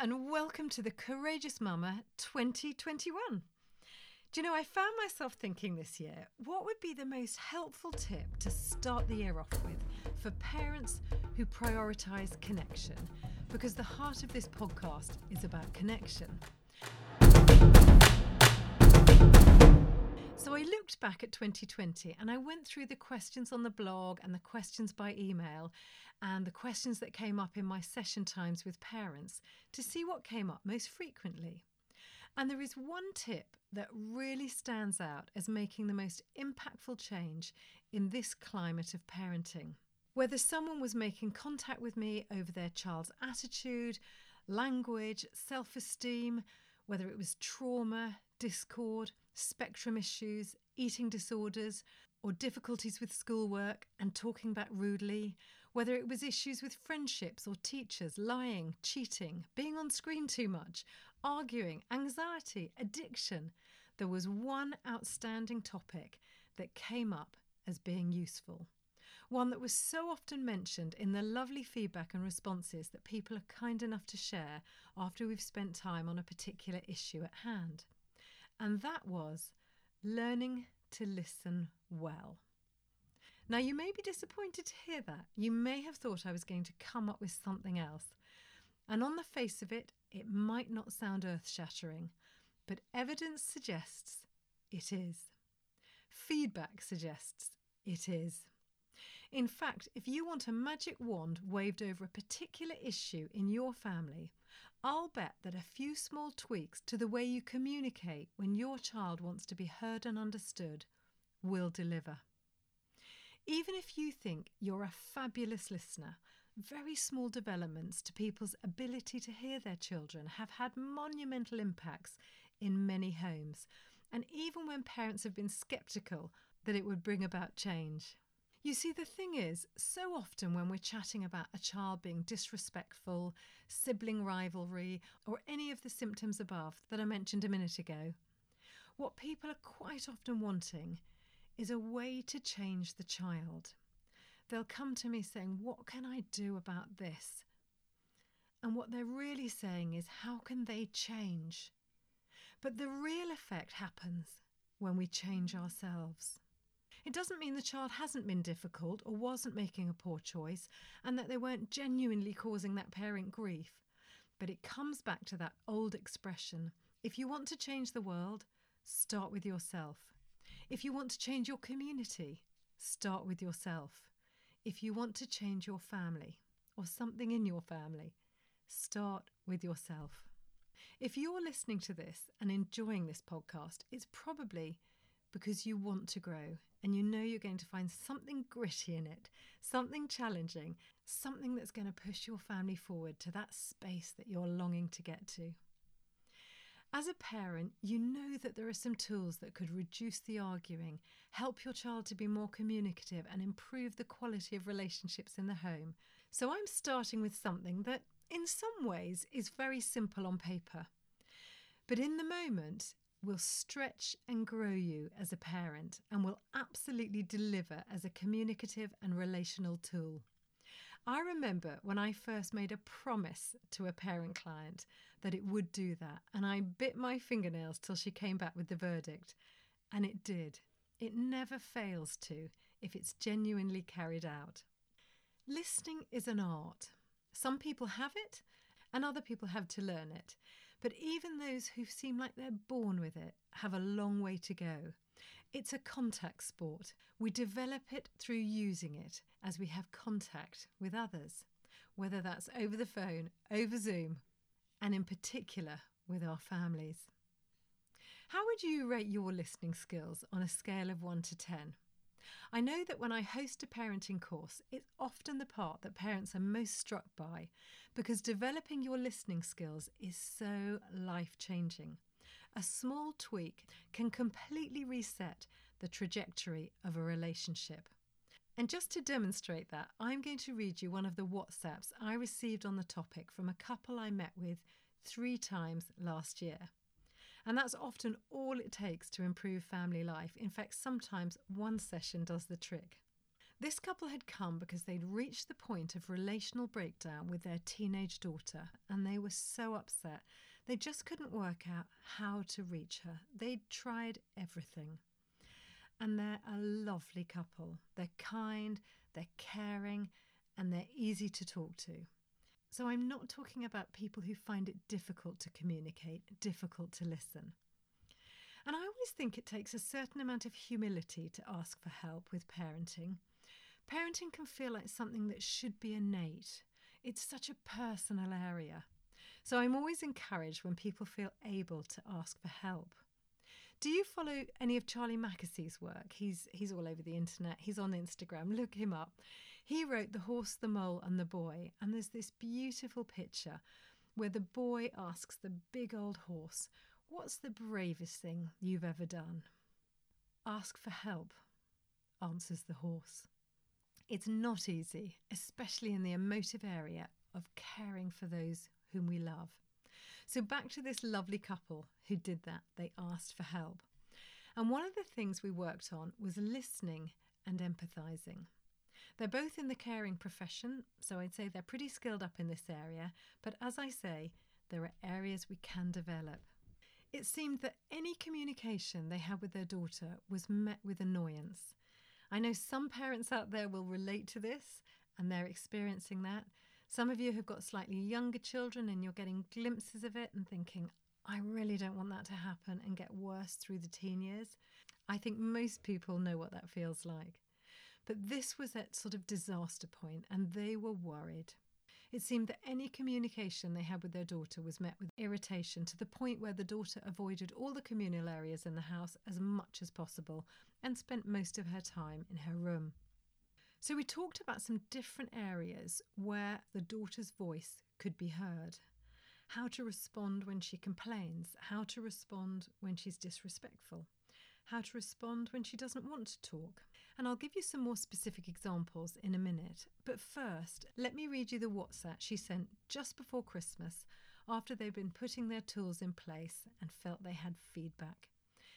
and welcome to the Courageous Mumma 2021. Do you know, I found myself thinking this year, what would be the most helpful tip to start the year off with for parents who prioritise connection? Because the heart of this podcast is about connection. So I looked back at 2020 and I went through the questions on the blog and the questions by email and the questions that came up in my session times with parents to see what came up most frequently. And there is one tip that really stands out as making the most impactful change in this climate of parenting. Whether someone was making contact with me over their child's attitude, language, self esteem, whether it was trauma, discord, spectrum issues, eating disorders, or difficulties with schoolwork and talking back rudely, whether it was issues with friendships or teachers, lying, cheating, being on screen too much, arguing, anxiety, addiction, there was one outstanding topic that came up as being useful. One that was so often mentioned in the lovely feedback and responses that people are kind enough to share after we've spent time on a particular issue at hand. And that was learning to listen well. Now, you may be disappointed to hear that. You may have thought I was going to come up with something else. And on the face of it, it might not sound earth shattering, but evidence suggests it is. Feedback suggests it is. In fact, if you want a magic wand waved over a particular issue in your family, I'll bet that a few small tweaks to the way you communicate when your child wants to be heard and understood will deliver. Even if you think you're a fabulous listener, very small developments to people's ability to hear their children have had monumental impacts in many homes, and even when parents have been sceptical that it would bring about change. You see, the thing is, so often when we're chatting about a child being disrespectful, sibling rivalry, or any of the symptoms above that I mentioned a minute ago, what people are quite often wanting is a way to change the child. They'll come to me saying, What can I do about this? And what they're really saying is, How can they change? But the real effect happens when we change ourselves. It doesn't mean the child hasn't been difficult or wasn't making a poor choice and that they weren't genuinely causing that parent grief. But it comes back to that old expression if you want to change the world, start with yourself. If you want to change your community, start with yourself. If you want to change your family or something in your family, start with yourself. If you're listening to this and enjoying this podcast, it's probably because you want to grow and you know you're going to find something gritty in it, something challenging, something that's going to push your family forward to that space that you're longing to get to. As a parent, you know that there are some tools that could reduce the arguing, help your child to be more communicative, and improve the quality of relationships in the home. So I'm starting with something that, in some ways, is very simple on paper. But in the moment, will stretch and grow you as a parent and will absolutely deliver as a communicative and relational tool. I remember when I first made a promise to a parent client that it would do that, and I bit my fingernails till she came back with the verdict. And it did. It never fails to if it's genuinely carried out. Listening is an art. Some people have it, and other people have to learn it. But even those who seem like they're born with it have a long way to go. It's a contact sport. We develop it through using it as we have contact with others, whether that's over the phone, over Zoom, and in particular with our families. How would you rate your listening skills on a scale of 1 to 10? I know that when I host a parenting course, it's often the part that parents are most struck by because developing your listening skills is so life changing. A small tweak can completely reset the trajectory of a relationship. And just to demonstrate that, I'm going to read you one of the WhatsApps I received on the topic from a couple I met with three times last year. And that's often all it takes to improve family life. In fact, sometimes one session does the trick. This couple had come because they'd reached the point of relational breakdown with their teenage daughter, and they were so upset. They just couldn't work out how to reach her. They'd tried everything. And they're a lovely couple. They're kind, they're caring, and they're easy to talk to. So I'm not talking about people who find it difficult to communicate, difficult to listen. And I always think it takes a certain amount of humility to ask for help with parenting. Parenting can feel like something that should be innate. It's such a personal area. So I'm always encouraged when people feel able to ask for help. Do you follow any of Charlie Mackesy's work? He's he's all over the internet. He's on Instagram. Look him up. He wrote The Horse, the Mole and the Boy, and there's this beautiful picture where the boy asks the big old horse, "What's the bravest thing you've ever done?" "Ask for help," answers the horse. It's not easy, especially in the emotive area of caring for those whom we love. So, back to this lovely couple who did that. They asked for help. And one of the things we worked on was listening and empathizing. They're both in the caring profession, so I'd say they're pretty skilled up in this area, but as I say, there are areas we can develop. It seemed that any communication they had with their daughter was met with annoyance. I know some parents out there will relate to this and they're experiencing that. Some of you have got slightly younger children and you're getting glimpses of it and thinking, I really don't want that to happen and get worse through the teen years. I think most people know what that feels like. But this was at sort of disaster point and they were worried. It seemed that any communication they had with their daughter was met with irritation to the point where the daughter avoided all the communal areas in the house as much as possible and spent most of her time in her room. So, we talked about some different areas where the daughter's voice could be heard how to respond when she complains, how to respond when she's disrespectful, how to respond when she doesn't want to talk. And I'll give you some more specific examples in a minute. But first, let me read you the WhatsApp she sent just before Christmas after they'd been putting their tools in place and felt they had feedback.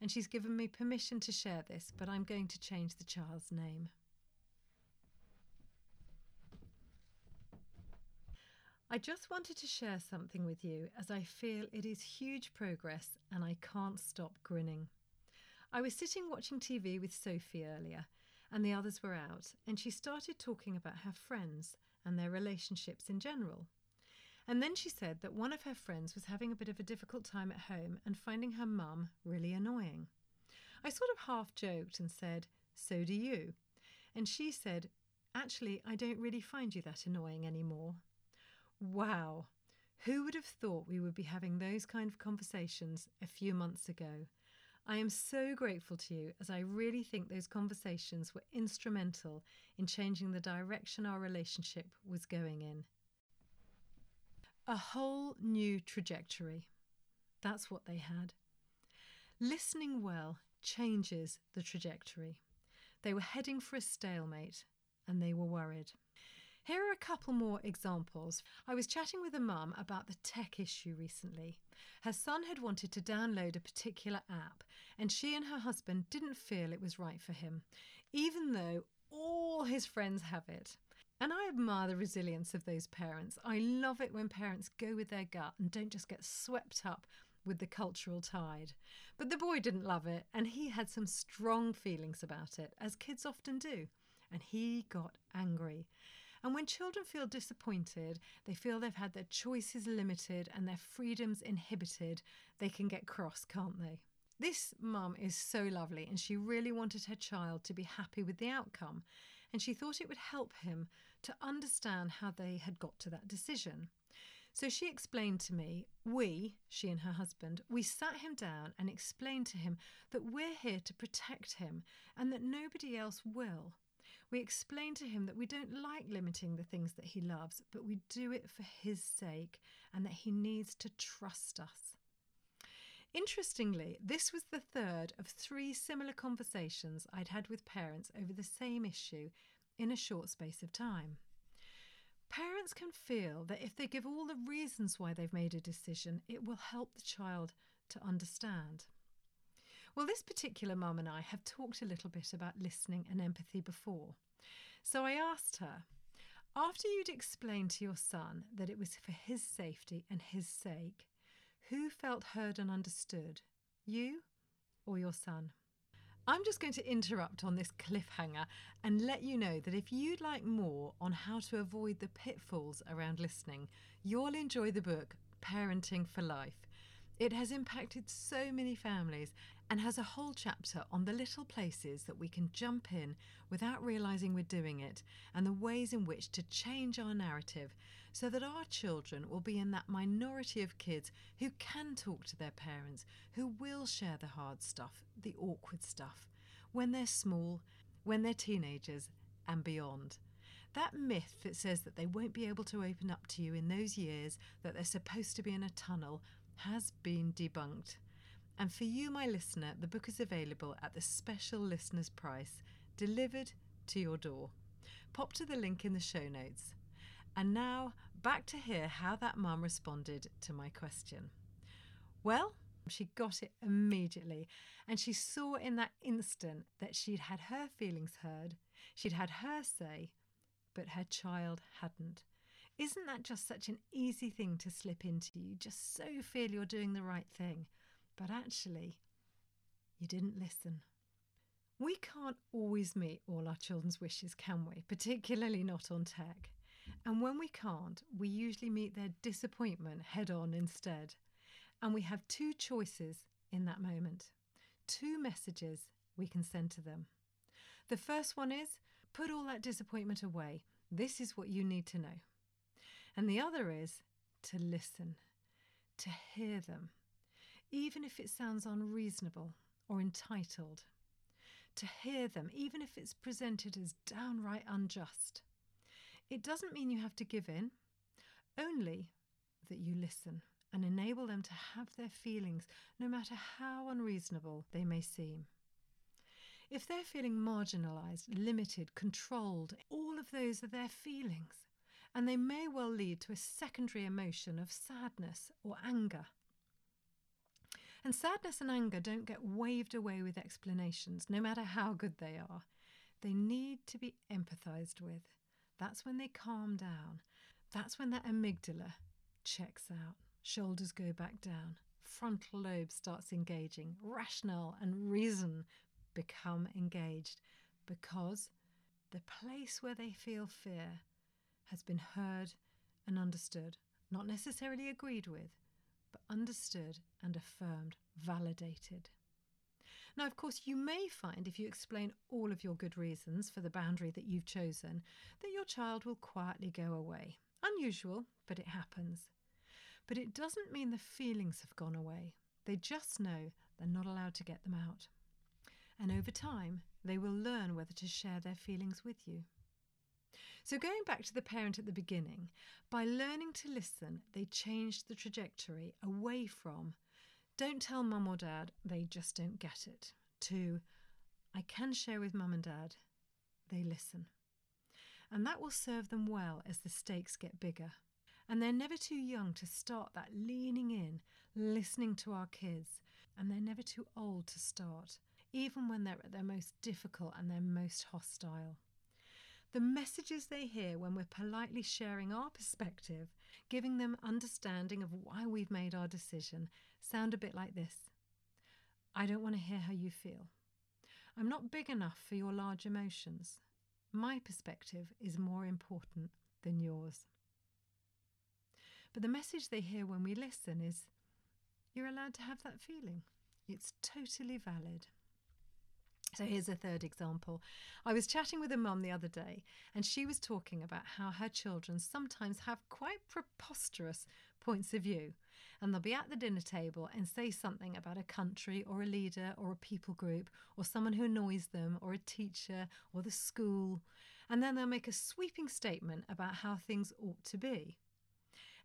And she's given me permission to share this, but I'm going to change the child's name. I just wanted to share something with you as I feel it is huge progress and I can't stop grinning. I was sitting watching TV with Sophie earlier, and the others were out, and she started talking about her friends and their relationships in general. And then she said that one of her friends was having a bit of a difficult time at home and finding her mum really annoying. I sort of half joked and said, So do you? And she said, Actually, I don't really find you that annoying anymore. Wow. Who would have thought we would be having those kind of conversations a few months ago? I am so grateful to you as I really think those conversations were instrumental in changing the direction our relationship was going in. A whole new trajectory. That's what they had. Listening well changes the trajectory. They were heading for a stalemate and they were worried. Here are a couple more examples. I was chatting with a mum about the tech issue recently. Her son had wanted to download a particular app, and she and her husband didn't feel it was right for him, even though all his friends have it. And I admire the resilience of those parents. I love it when parents go with their gut and don't just get swept up with the cultural tide. But the boy didn't love it, and he had some strong feelings about it, as kids often do. And he got angry. And when children feel disappointed, they feel they've had their choices limited and their freedoms inhibited, they can get cross, can't they? This mum is so lovely and she really wanted her child to be happy with the outcome. And she thought it would help him to understand how they had got to that decision. So she explained to me, we, she and her husband, we sat him down and explained to him that we're here to protect him and that nobody else will. We explain to him that we don't like limiting the things that he loves, but we do it for his sake and that he needs to trust us. Interestingly, this was the third of three similar conversations I'd had with parents over the same issue in a short space of time. Parents can feel that if they give all the reasons why they've made a decision, it will help the child to understand. Well, this particular mum and I have talked a little bit about listening and empathy before. So I asked her, after you'd explained to your son that it was for his safety and his sake, who felt heard and understood, you or your son? I'm just going to interrupt on this cliffhanger and let you know that if you'd like more on how to avoid the pitfalls around listening, you'll enjoy the book Parenting for Life. It has impacted so many families and has a whole chapter on the little places that we can jump in without realizing we're doing it and the ways in which to change our narrative so that our children will be in that minority of kids who can talk to their parents, who will share the hard stuff, the awkward stuff, when they're small, when they're teenagers, and beyond. That myth that says that they won't be able to open up to you in those years, that they're supposed to be in a tunnel, has been debunked. And for you, my listener, the book is available at the special listener's price, delivered to your door. Pop to the link in the show notes. And now, back to hear how that mum responded to my question. Well, she got it immediately, and she saw in that instant that she'd had her feelings heard, she'd had her say, but her child hadn't. Isn't that just such an easy thing to slip into? You just so feel you're doing the right thing, but actually, you didn't listen. We can't always meet all our children's wishes, can we? Particularly not on tech. And when we can't, we usually meet their disappointment head on instead. And we have two choices in that moment, two messages we can send to them. The first one is put all that disappointment away. This is what you need to know. And the other is to listen, to hear them, even if it sounds unreasonable or entitled. To hear them, even if it's presented as downright unjust. It doesn't mean you have to give in, only that you listen and enable them to have their feelings, no matter how unreasonable they may seem. If they're feeling marginalised, limited, controlled, all of those are their feelings and they may well lead to a secondary emotion of sadness or anger. And sadness and anger don't get waved away with explanations, no matter how good they are. They need to be empathised with. That's when they calm down. That's when that amygdala checks out, shoulders go back down, frontal lobe starts engaging, rationale and reason become engaged because the place where they feel fear has been heard and understood, not necessarily agreed with, but understood and affirmed, validated. Now, of course, you may find if you explain all of your good reasons for the boundary that you've chosen, that your child will quietly go away. Unusual, but it happens. But it doesn't mean the feelings have gone away. They just know they're not allowed to get them out. And over time, they will learn whether to share their feelings with you. So, going back to the parent at the beginning, by learning to listen, they changed the trajectory away from don't tell mum or dad, they just don't get it, to I can share with mum and dad, they listen. And that will serve them well as the stakes get bigger. And they're never too young to start that leaning in, listening to our kids. And they're never too old to start, even when they're at their most difficult and their most hostile. The messages they hear when we're politely sharing our perspective, giving them understanding of why we've made our decision, sound a bit like this I don't want to hear how you feel. I'm not big enough for your large emotions. My perspective is more important than yours. But the message they hear when we listen is you're allowed to have that feeling. It's totally valid. So here's a third example. I was chatting with a mum the other day, and she was talking about how her children sometimes have quite preposterous points of view. And they'll be at the dinner table and say something about a country or a leader or a people group or someone who annoys them or a teacher or the school. And then they'll make a sweeping statement about how things ought to be.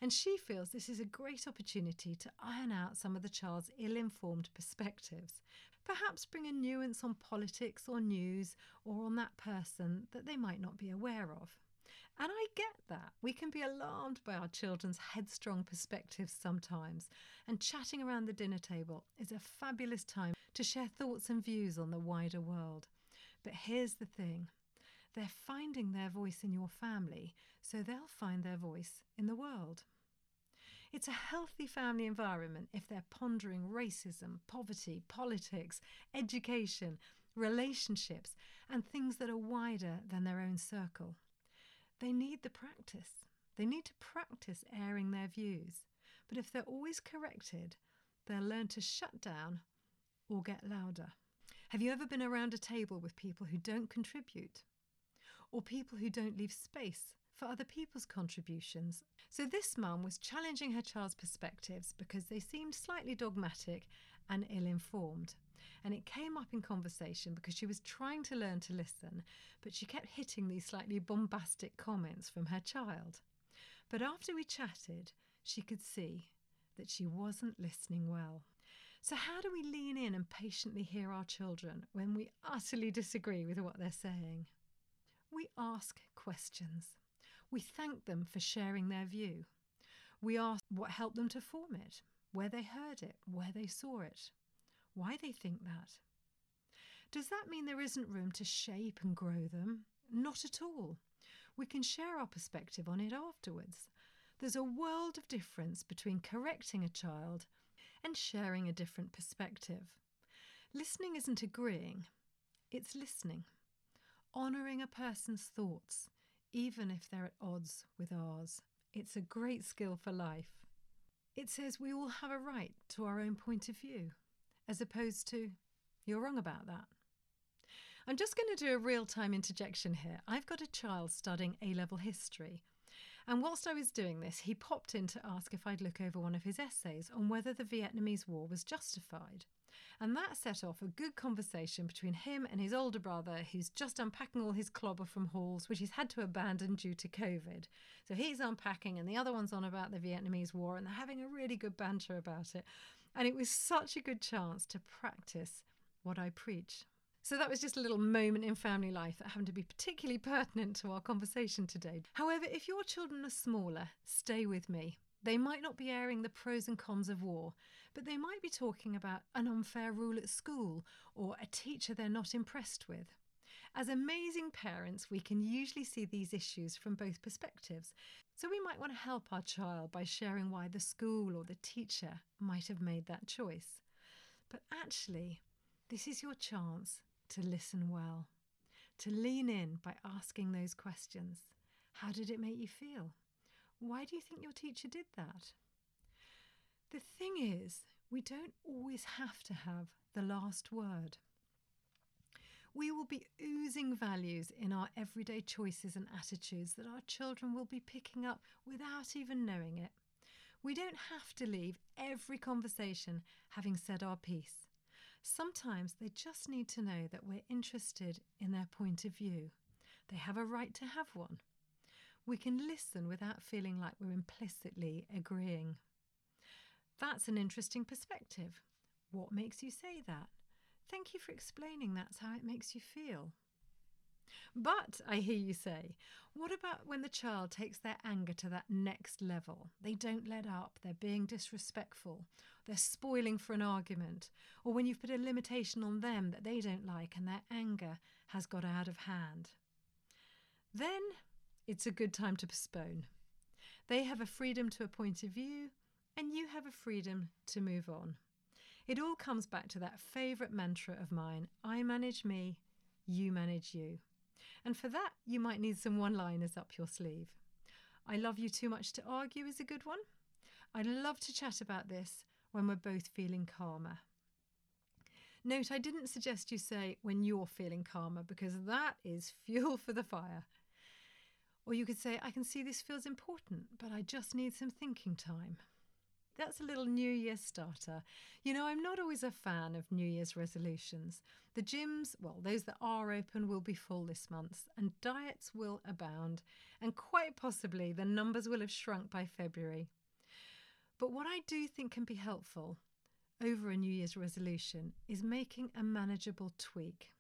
And she feels this is a great opportunity to iron out some of the child's ill informed perspectives perhaps bring a nuance on politics or news or on that person that they might not be aware of. And I get that. We can be alarmed by our children's headstrong perspectives sometimes, and chatting around the dinner table is a fabulous time to share thoughts and views on the wider world. But here's the thing They're finding their voice in your family, so they'll find their voice in the world. It's a healthy family environment if they're pondering racism, poverty, politics, education, relationships, and things that are wider than their own circle. They need the practice. They need to practice airing their views. But if they're always corrected, they'll learn to shut down or get louder. Have you ever been around a table with people who don't contribute? Or people who don't leave space for other people's contributions? So, this mum was challenging her child's perspectives because they seemed slightly dogmatic and ill informed. And it came up in conversation because she was trying to learn to listen, but she kept hitting these slightly bombastic comments from her child. But after we chatted, she could see that she wasn't listening well. So, how do we lean in and patiently hear our children when we utterly disagree with what they're saying? We ask questions. We thank them for sharing their view. We ask what helped them to form it, where they heard it, where they saw it, why they think that. Does that mean there isn't room to shape and grow them? Not at all. We can share our perspective on it afterwards. There's a world of difference between correcting a child and sharing a different perspective. Listening isn't agreeing, it's listening, honouring a person's thoughts, even if they're at odds with ours. It's a great skill for life. It says we all have a right to our own point of view, as opposed to, you're wrong about that. I'm just going to do a real time interjection here. I've got a child studying A level history. And whilst I was doing this, he popped in to ask if I'd look over one of his essays on whether the Vietnamese War was justified. And that set off a good conversation between him and his older brother, who's just unpacking all his clobber from halls, which he's had to abandon due to COVID. So he's unpacking, and the other one's on about the Vietnamese War, and they're having a really good banter about it. And it was such a good chance to practice what I preach. So that was just a little moment in family life that happened to be particularly pertinent to our conversation today. However, if your children are smaller, stay with me. They might not be airing the pros and cons of war, but they might be talking about an unfair rule at school or a teacher they're not impressed with. As amazing parents, we can usually see these issues from both perspectives. So we might want to help our child by sharing why the school or the teacher might have made that choice. But actually, this is your chance to listen well, to lean in by asking those questions. How did it make you feel? Why do you think your teacher did that? The thing is, we don't always have to have the last word. We will be oozing values in our everyday choices and attitudes that our children will be picking up without even knowing it. We don't have to leave every conversation having said our piece. Sometimes they just need to know that we're interested in their point of view. They have a right to have one. We can listen without feeling like we're implicitly agreeing. That's an interesting perspective. What makes you say that? Thank you for explaining that's how it makes you feel. But, I hear you say, what about when the child takes their anger to that next level? They don't let up, they're being disrespectful, they're spoiling for an argument, or when you've put a limitation on them that they don't like and their anger has got out of hand. Then it's a good time to postpone. They have a freedom to a point of view, and you have a freedom to move on. It all comes back to that favourite mantra of mine I manage me, you manage you. And for that, you might need some one liners up your sleeve. I love you too much to argue is a good one. I'd love to chat about this when we're both feeling calmer. Note, I didn't suggest you say when you're feeling calmer because that is fuel for the fire. Or you could say, I can see this feels important, but I just need some thinking time. That's a little New Year starter. You know, I'm not always a fan of New Year's resolutions. The gyms, well, those that are open will be full this month, and diets will abound, and quite possibly the numbers will have shrunk by February. But what I do think can be helpful over a New Year's resolution is making a manageable tweak.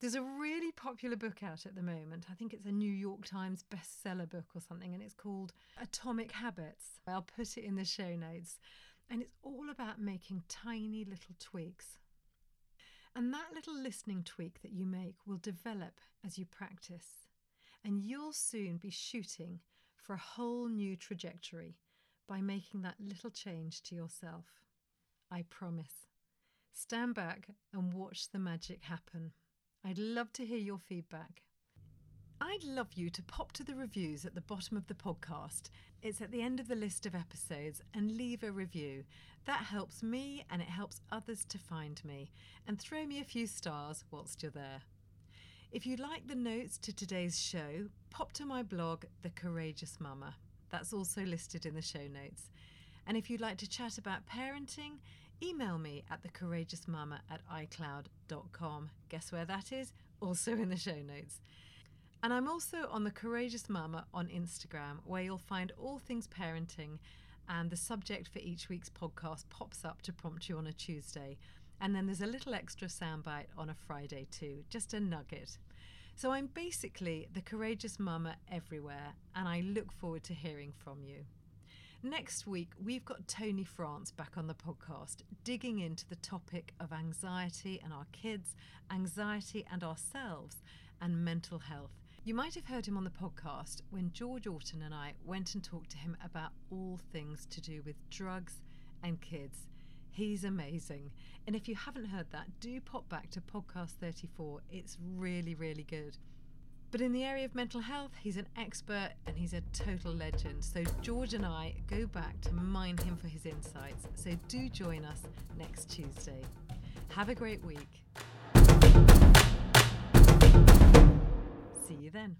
There's a really popular book out at the moment. I think it's a New York Times bestseller book or something, and it's called Atomic Habits. I'll put it in the show notes. And it's all about making tiny little tweaks. And that little listening tweak that you make will develop as you practice. and you'll soon be shooting for a whole new trajectory by making that little change to yourself. I promise. Stand back and watch the magic happen. I'd love to hear your feedback. I'd love you to pop to the reviews at the bottom of the podcast. It's at the end of the list of episodes and leave a review. That helps me and it helps others to find me. And throw me a few stars whilst you're there. If you like the notes to today's show, pop to my blog, The Courageous Mumma. That's also listed in the show notes. And if you'd like to chat about parenting, email me at thecourageousmumma at icloud.com. Guess where that is? Also in the show notes. And I'm also on The Courageous Mumma on Instagram, where you'll find all things parenting, and the subject for each week's podcast pops up to prompt you on a Tuesday. And then there's a little extra soundbite on a Friday too, just a nugget. So I'm basically the courageous mumma everywhere, and I look forward to hearing from you. Next week, we've got Tony France back on the podcast, digging into the topic of anxiety and our kids, anxiety and ourselves, and mental health. You might have heard him on the podcast when George Orton and I went and talked to him about all things to do with drugs and kids. He's amazing. And if you haven't heard that, do pop back to podcast 34. It's really, really good. But in the area of mental health, he's an expert and he's a total legend. So George and I go back to mine him for his insights. So do join us next Tuesday. Have a great week. See you then.